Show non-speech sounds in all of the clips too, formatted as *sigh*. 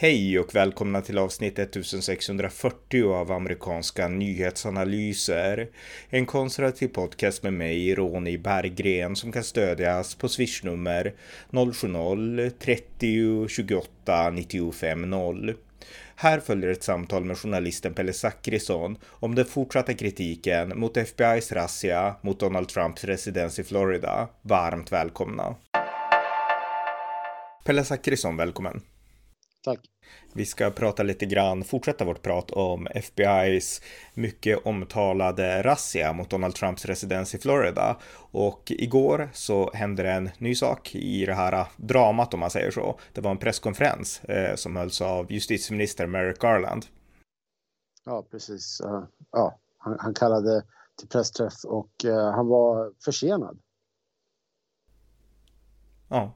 Hej och välkomna till avsnitt 1640 av amerikanska nyhetsanalyser. En konservativ podcast med mig, Ronny Berggren, som kan stödjas på swishnummer 070-30 28 95 0. Här följer ett samtal med journalisten Pelle Zackrisson om den fortsatta kritiken mot FBI's razzia mot Donald Trumps residens i Florida. Varmt välkomna! Pelle Zackrisson, välkommen! Tack. Vi ska prata lite grann, fortsätta vårt prat om FBI's mycket omtalade razzia mot Donald Trumps residens i Florida. Och igår så hände en ny sak i det här dramat om man säger så. Det var en presskonferens eh, som hölls av justitieminister Merrick Garland. Ja, precis. Uh, ja, han, han, kallade till pressträff och uh, han var försenad. Ja.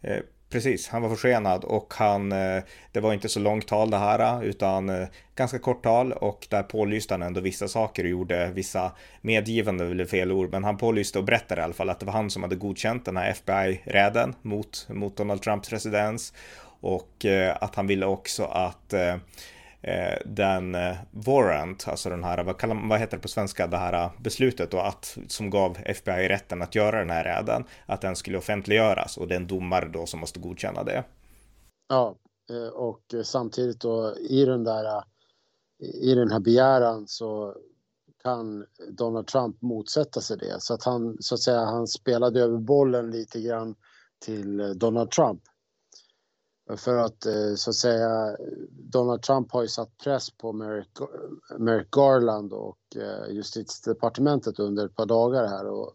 Eh, Precis, han var försenad och han, eh, det var inte så långt tal det här eh, utan eh, ganska kort tal och där pålyste han ändå vissa saker och gjorde vissa medgivanden, eller fel ord, men han pålyste och berättade i alla fall att det var han som hade godkänt den här FBI-räden mot, mot Donald Trumps residens och att han ville också att Eh, Eh, den eh, warrant, alltså den här, vad, kallar, vad heter det på svenska, det här eh, beslutet då att, som gav FBI rätten att göra den här räden, att den skulle offentliggöras och det är en domare då som måste godkänna det. Ja, eh, och samtidigt då i den där, i den här begäran så kan Donald Trump motsätta sig det. Så att han, så att säga, han spelade över bollen lite grann till Donald Trump. För att eh, så att säga Donald Trump har ju satt press på Merrick, Merrick Garland och eh, justitiedepartementet under ett par dagar här och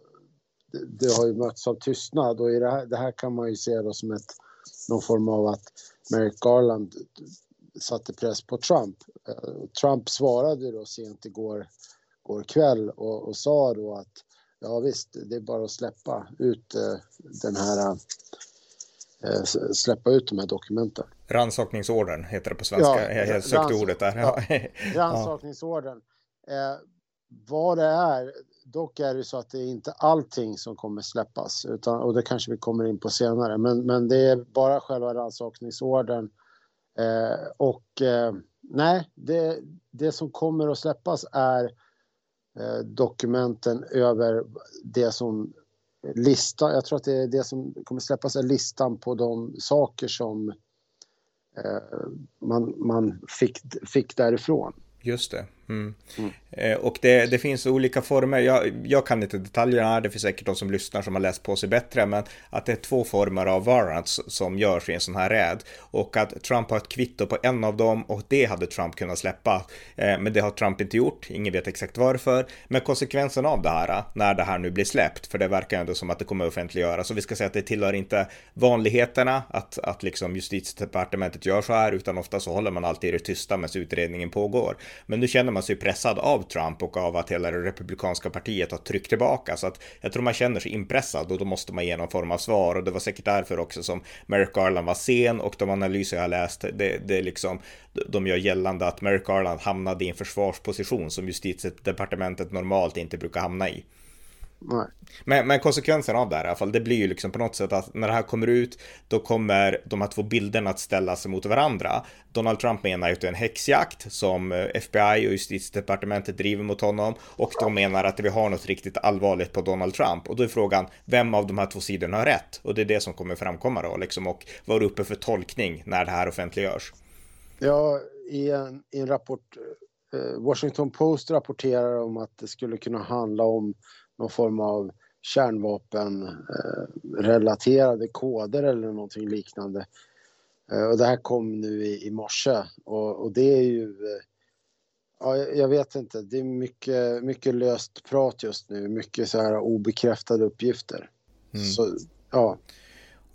det, det har ju mötts av tystnad och i det här, det här kan man ju se då som ett, någon form av att Merrick Garland satte press på Trump. Eh, Trump svarade då sent igår, igår kväll och, och sa då att ja visst, det är bara att släppa ut den här släppa ut de här dokumenten. Rannsakningsordern heter det på svenska. Ja, jag sökte ordet där. Ja. *laughs* Rannsakningsordern. Eh, vad det är, dock är det så att det är inte allting som kommer släppas utan, och det kanske vi kommer in på senare. Men, men det är bara själva rannsakningsordern. Eh, och eh, nej, det, det som kommer att släppas är eh, dokumenten över det som lista, jag tror att det är det som kommer släppas är listan på de saker som eh, man, man fick, fick därifrån. Just det. Mm. Mm. Eh, och det, det, finns olika former, jag, jag, kan inte detaljerna, det finns säkert de som lyssnar som har läst på sig bättre, men att det är två former av warrants som görs i en sån här räd och att Trump har ett kvitto på en av dem och det hade Trump kunnat släppa. Eh, men det har Trump inte gjort, ingen vet exakt varför. Men konsekvensen av det här, när det här nu blir släppt, för det verkar ändå som att det kommer offentliggöras, så vi ska säga att det tillhör inte vanligheterna att, att liksom justitiedepartementet gör så här, utan ofta så håller man alltid det tysta medan utredningen pågår. Men nu känner man sig pressad av Trump och av att hela det republikanska partiet har tryckt tillbaka. Så att jag tror man känner sig impressad och då måste man ge någon form av svar. Och det var säkert därför också som Merrick Garland var sen och de analyser jag har läst, det, det är liksom, de gör gällande att Merrick Garland hamnade i en försvarsposition som justitiedepartementet normalt inte brukar hamna i. Nej. Men, men konsekvensen av det här i alla fall, det blir ju liksom på något sätt att när det här kommer ut, då kommer de här två bilderna att ställas mot varandra. Donald Trump menar ju att det är en häxjakt som eh, FBI och justitiedepartementet driver mot honom och de menar att vi har något riktigt allvarligt på Donald Trump och då är frågan vem av de här två sidorna har rätt? Och det är det som kommer framkomma då liksom och vara uppe för tolkning när det här offentliggörs. Ja, i en, i en rapport, eh, Washington Post rapporterar om att det skulle kunna handla om någon form av kärnvapenrelaterade koder eller någonting liknande. Eh, och det här kom nu i, i morse och, och det är ju eh, Ja, jag vet inte. Det är mycket, mycket löst prat just nu. Mycket så här obekräftade uppgifter. Mm. Så, ja.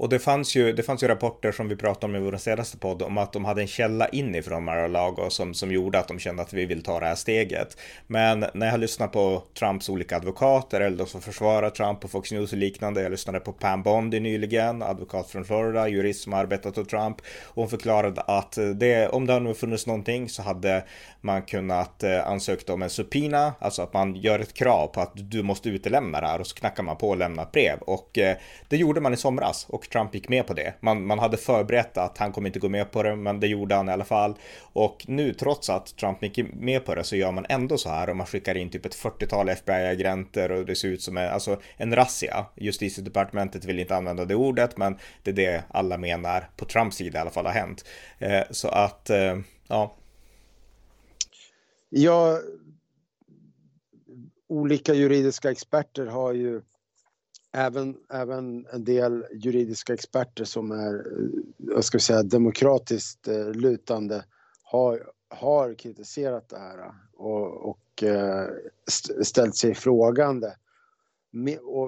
Och det fanns, ju, det fanns ju rapporter som vi pratade om i vår senaste podd om att de hade en källa inifrån Mar-a-Lago som, som gjorde att de kände att vi vill ta det här steget. Men när jag lyssnade på Trumps olika advokater eller de som försvarar Trump på Fox News och liknande. Jag lyssnade på Pam Bondi nyligen, advokat från Florida, jurist som arbetat åt Trump. Och hon förklarade att det, om det hade funnits någonting så hade man kunnat ansöka ansökt om en supina, alltså att man gör ett krav på att du måste utelämna det här och så knackar man på och lämnar ett brev. Och eh, det gjorde man i somras och Trump gick med på det. Man, man hade förberett att han kommer inte gå med på det, men det gjorde han i alla fall. Och nu, trots att Trump gick med på det, så gör man ändå så här och man skickar in typ ett 40-tal FBI-agenter och det ser ut som en, alltså en razzia. Justitiedepartementet vill inte använda det ordet, men det är det alla menar på Trumps sida i alla fall har hänt. Eh, så att, eh, ja. Ja, olika juridiska experter har ju även, även en del juridiska experter som är, jag ska säga, demokratiskt eh, lutande har, har kritiserat det här och, och eh, ställt sig frågande.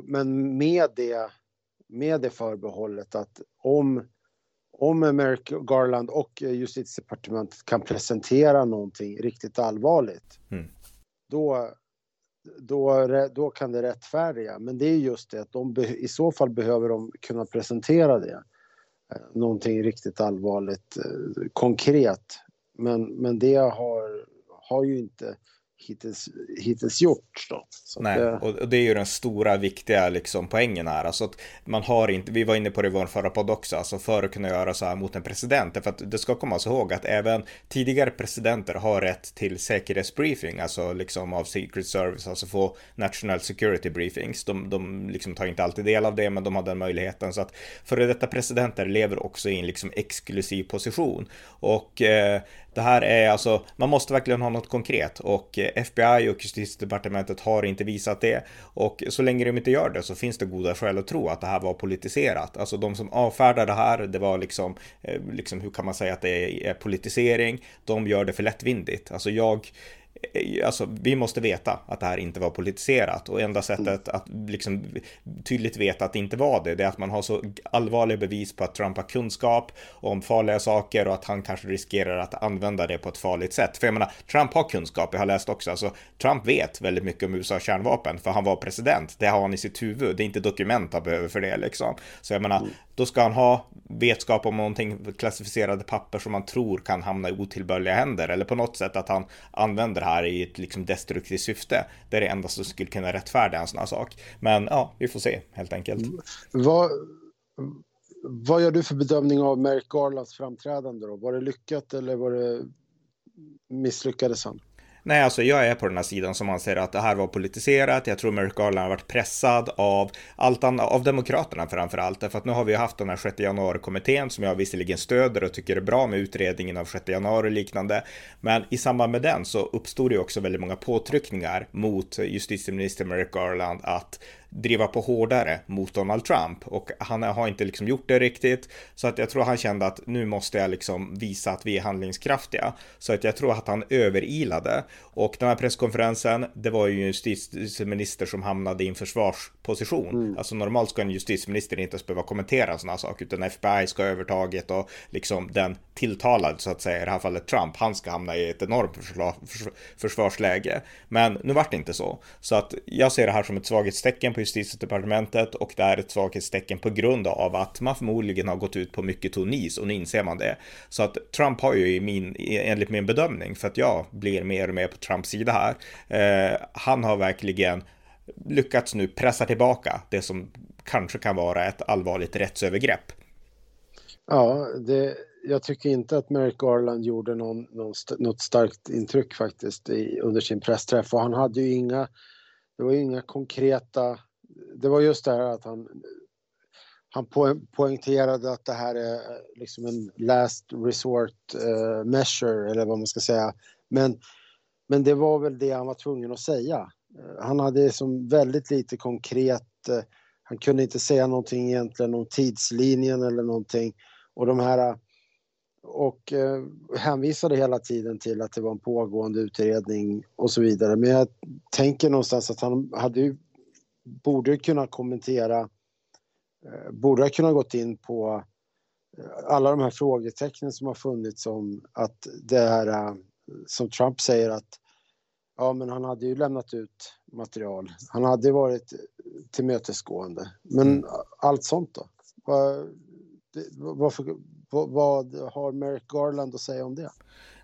Men med det, med det förbehållet att om, om Merrick Garland och justitiedepartementet kan presentera någonting riktigt allvarligt, mm. då, då, då kan det rättfärdiga. Men det är just det att de i så fall behöver de kunna presentera det. Eh, någonting riktigt allvarligt, eh, konkret. Men, men det har, har ju inte hittills, hittills gjort. Då. Nej, det... och det är ju den stora viktiga liksom, poängen här. Alltså att man har inte, vi var inne på det i vår förra podd också, alltså för att kunna göra så här mot en president. För att det ska komma ihåg att även tidigare presidenter har rätt till säkerhetsbriefing, alltså liksom av Secret Service, alltså få National Security Briefings. De, de liksom tar inte alltid del av det, men de har den möjligheten. Så att före detta presidenter lever också i en liksom exklusiv position. Och eh, det här är alltså, man måste verkligen ha något konkret och eh, FBI och justitiedepartementet har inte visat det. Och så länge de inte gör det så finns det goda skäl att tro att det här var politiserat. Alltså de som avfärdar det här, det var liksom, eh, liksom hur kan man säga att det är politisering? De gör det för lättvindigt. Alltså jag alltså, vi måste veta att det här inte var politiserat och enda sättet att liksom tydligt veta att det inte var det, det är att man har så allvarliga bevis på att Trump har kunskap om farliga saker och att han kanske riskerar att använda det på ett farligt sätt. För jag menar, Trump har kunskap, jag har läst också, alltså Trump vet väldigt mycket om USA kärnvapen för han var president, det har han i sitt huvud, det är inte dokument han behöver för det liksom. Så jag menar, mm då ska han ha vetskap om någonting, klassificerade papper som man tror kan hamna i otillbörliga händer eller på något sätt att han använder det här i ett liksom destruktivt syfte. Det är det enda som skulle kunna rättfärdiga en sån här sak. Men ja, vi får se helt enkelt. Vad, vad gör du för bedömning av Merrick Garlands framträdande då? Var det lyckat eller var det misslyckades han? Nej, alltså jag är på den här sidan som anser att det här var politiserat. Jag tror Merrick Garland har varit pressad av allt annat, av Demokraterna framför allt. Därför att nu har vi haft den här 6 januari-kommittén som jag visserligen stöder och tycker är bra med utredningen av 6 januari och liknande. Men i samband med den så uppstod det också väldigt många påtryckningar mot justitieminister Merrick Garland att driva på hårdare mot Donald Trump. Och han har inte liksom gjort det riktigt. Så att jag tror han kände att nu måste jag liksom visa att vi är handlingskraftiga. Så att jag tror att han överilade. Och den här presskonferensen det var ju en justitieminister som hamnade i en försvarsposition. Mm. alltså normalt ska en justitieminister inte ens behöva kommentera sådana saker utan FBI ska ha övertaget och liksom den tilltalade så att säga i det här fallet Trump han ska hamna i ett enormt försvarsläge. Men nu vart det inte så. Så att jag ser det här som ett svaghetstecken på justitiedepartementet och det är ett svaghetstecken på grund av att man förmodligen har gått ut på mycket tonis och nu inser man det. Så att Trump har ju i min, enligt min bedömning, för att jag blir mer och mer på Trumps sida här, eh, han har verkligen lyckats nu pressa tillbaka det som kanske kan vara ett allvarligt rättsövergrepp. Ja, det, jag tycker inte att Merrick Garland gjorde någon, någon, något starkt intryck faktiskt i, under sin pressträff och han hade ju inga, det var ju inga konkreta det var just det här att han, han poängterade att det här är eh, liksom en last resort uh, measure eller vad man ska säga. Men, men det var väl det han var tvungen att säga. Eh, han hade som väldigt lite konkret, uh, han kunde inte säga någonting egentligen om tidslinjen eller någonting. Och de här och eh, hänvisade hela tiden till att det var en pågående utredning och så vidare. Men jag tänker någonstans att han hade ju borde kunna kommentera, eh, borde ha kunnat gått in på eh, alla de här frågetecknen som har funnits om att det är eh, som Trump säger att ja, men han hade ju lämnat ut material. Han hade varit tillmötesgående. Men mm. allt sånt då? Vad, vad, vad, vad har Merrick Garland att säga om det?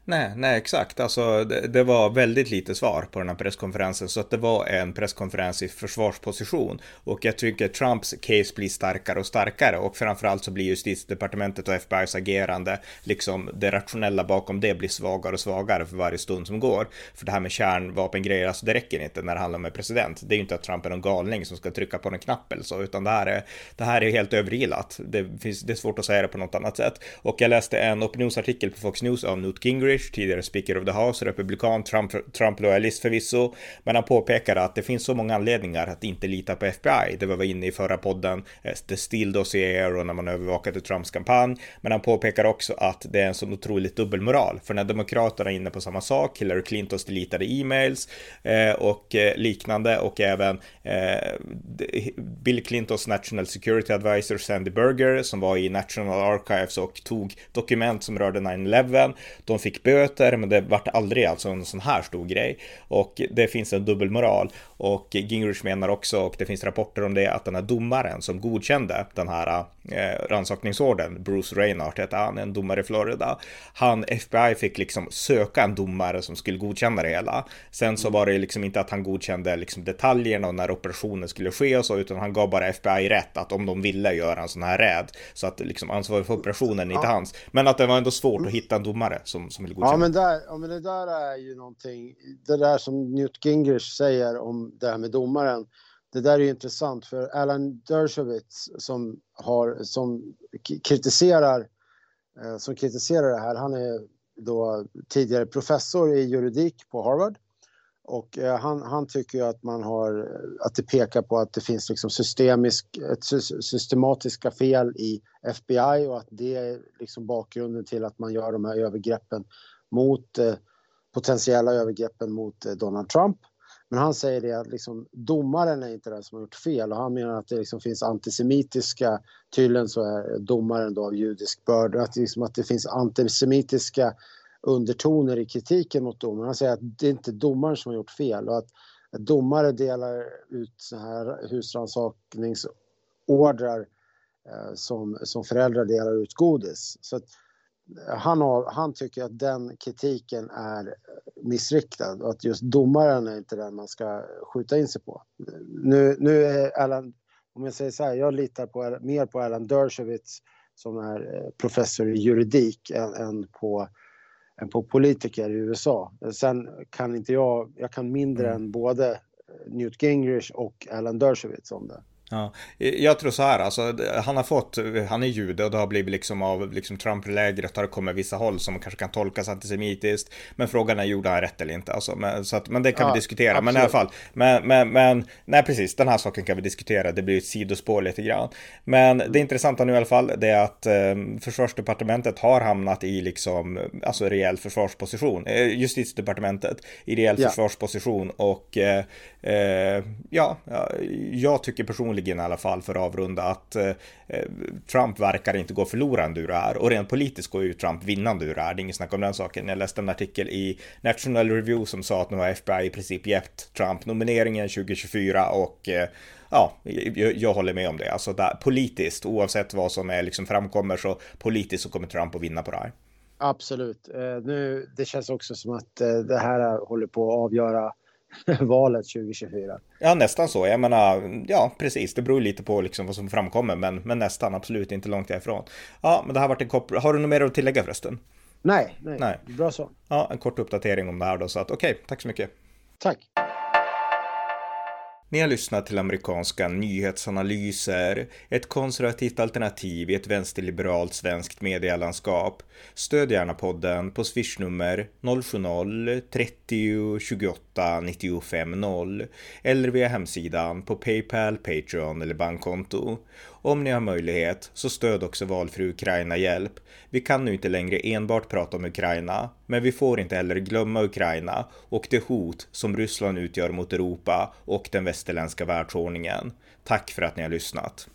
Nej, nej exakt. Alltså, det, det, var väldigt lite svar på den här presskonferensen, så att det var en presskonferens i försvarsposition. Och jag tycker Trumps case blir starkare och starkare och framförallt så blir justitiedepartementet och FBI's agerande, liksom det rationella bakom det blir svagare och svagare för varje stund som går. För det här med kärnvapengrejer, alltså det räcker inte när det handlar om en president. Det är ju inte att Trump är någon galning som ska trycka på en knapp eller så, utan det här är, det här är helt överilat. Det, finns, det är svårt att säga det på något annat sätt. Och jag läste en opinionsartikel på Fox News av Newt Gingrich Gingrich, tidigare Speaker of the House, republikan, Trump-lojalist förvisso, men han påpekade att det finns så många anledningar att inte lita på FBI. Det var vi inne i förra podden, eh, The Steele Dossier och när man övervakade Trumps kampanj. Men han påpekar också att det är en sån otroligt dubbelmoral, för när Demokraterna är inne på samma sak, Hillary Clintons delitade e-mails eh, och eh, liknande och även eh, Bill Clintons National Security Advisor Sandy Berger som var i National Archives och tog dokument som rörde 9-11. De fick böter, men det vart aldrig alltså en sån här stor grej. Och det finns en dubbelmoral. Och Gingrich menar också, och det finns rapporter om det, att den här domaren som godkände den här eh, rannsakningsorden, Bruce Reinhardt hette han, en domare i Florida. Han, FBI fick liksom söka en domare som skulle godkänna det hela. Sen så var det liksom inte att han godkände liksom detaljerna och när operationen skulle ske och så, utan han gav bara FBI rätt att om de ville göra en sån här räd, så att liksom ansvaret för operationen är inte ja. hans. Men att det var ändå svårt att hitta en domare som, som ville godkänna. Ja, men, där, ja, men det där är ju någonting, det där som Newt Gingrich säger om det här med domaren, det där är ju intressant för Alan Dershowitz som, har, som kritiserar eh, som kritiserar det här, han är då tidigare professor i juridik på Harvard. Och eh, han, han tycker ju att man har, att det pekar på att det finns liksom systemisk, ett systematiska fel i FBI och att det är liksom bakgrunden till att man gör de här övergreppen mot, eh, potentiella övergreppen mot Donald Trump. Men han säger det att liksom, domaren är inte den som har gjort fel och han menar att det liksom finns antisemitiska, tydligen så är domaren då av judisk börd, att, liksom, att det finns antisemitiska undertoner i kritiken mot domaren. Han säger att det är inte domaren som har gjort fel och att, att domare delar ut så här husrannsakningsordrar eh, som, som föräldrar delar ut godis. Så att, han, har, han tycker att den kritiken är missriktad och att just domaren är inte den man ska skjuta in sig på. Nu, nu är Alan, om jag säger så här, jag litar på, mer på Alan Dershowitz som är eh, professor i juridik än, än, på, än på politiker i USA. Sen kan inte jag, jag kan mindre mm. än både Newt Gingrich och Alan Dershowitz om det. Ja, jag tror så här, alltså, han har fått, han är jude och det har blivit liksom av liksom Trump-lägret har det kommit vissa håll som kanske kan tolkas antisemitiskt. Men frågan är, gjorde han rätt eller inte? Alltså, men, så att, men det kan ja, vi diskutera. Absolut. Men i alla fall, men, men, men, nej precis, den här saken kan vi diskutera. Det blir ett sidospår lite grann. Men det intressanta nu i alla fall, det är att eh, försvarsdepartementet har hamnat i liksom, alltså rejäl försvarsposition. Eh, justitiedepartementet i rejäl ja. försvarsposition och eh, eh ja, jag tycker personligen personligen i alla fall för att avrunda att eh, eh, Trump verkar inte gå förlorande ur det här och rent politiskt går ju Trump vinnande ur det här. Det är inget snack om den saken. Jag läste en artikel i National Review som sa att nu har FBI i princip gett Trump nomineringen 2024 och eh, ja, jag, jag, håller med om det. Alltså där, politiskt, oavsett vad som är liksom framkommer så politiskt så kommer Trump att vinna på det här. Absolut. Eh, nu, det känns också som att eh, det här håller på att avgöra *laughs* valet 2024. Ja, nästan så. Jag menar, ja, precis. Det beror lite på liksom vad som framkommer, men, men nästan absolut inte långt ifrån. Ja, men det här varit en kort... Har du något mer att tillägga förresten? Nej, nej, nej. Bra så. Ja, en kort uppdatering om det här då, så att okej, okay, tack så mycket. Tack. Ni har lyssnat till amerikanska nyhetsanalyser, ett konservativt alternativ i ett vänsterliberalt svenskt medielandskap. Stöd gärna podden på swishnummer 070-30 28 95 0 eller via hemsidan på Paypal, Patreon eller bankkonto. Om ni har möjlighet så stöd också valfri Ukraina-hjälp. Vi kan nu inte längre enbart prata om Ukraina, men vi får inte heller glömma Ukraina och det hot som Ryssland utgör mot Europa och den västerländska världsordningen. Tack för att ni har lyssnat.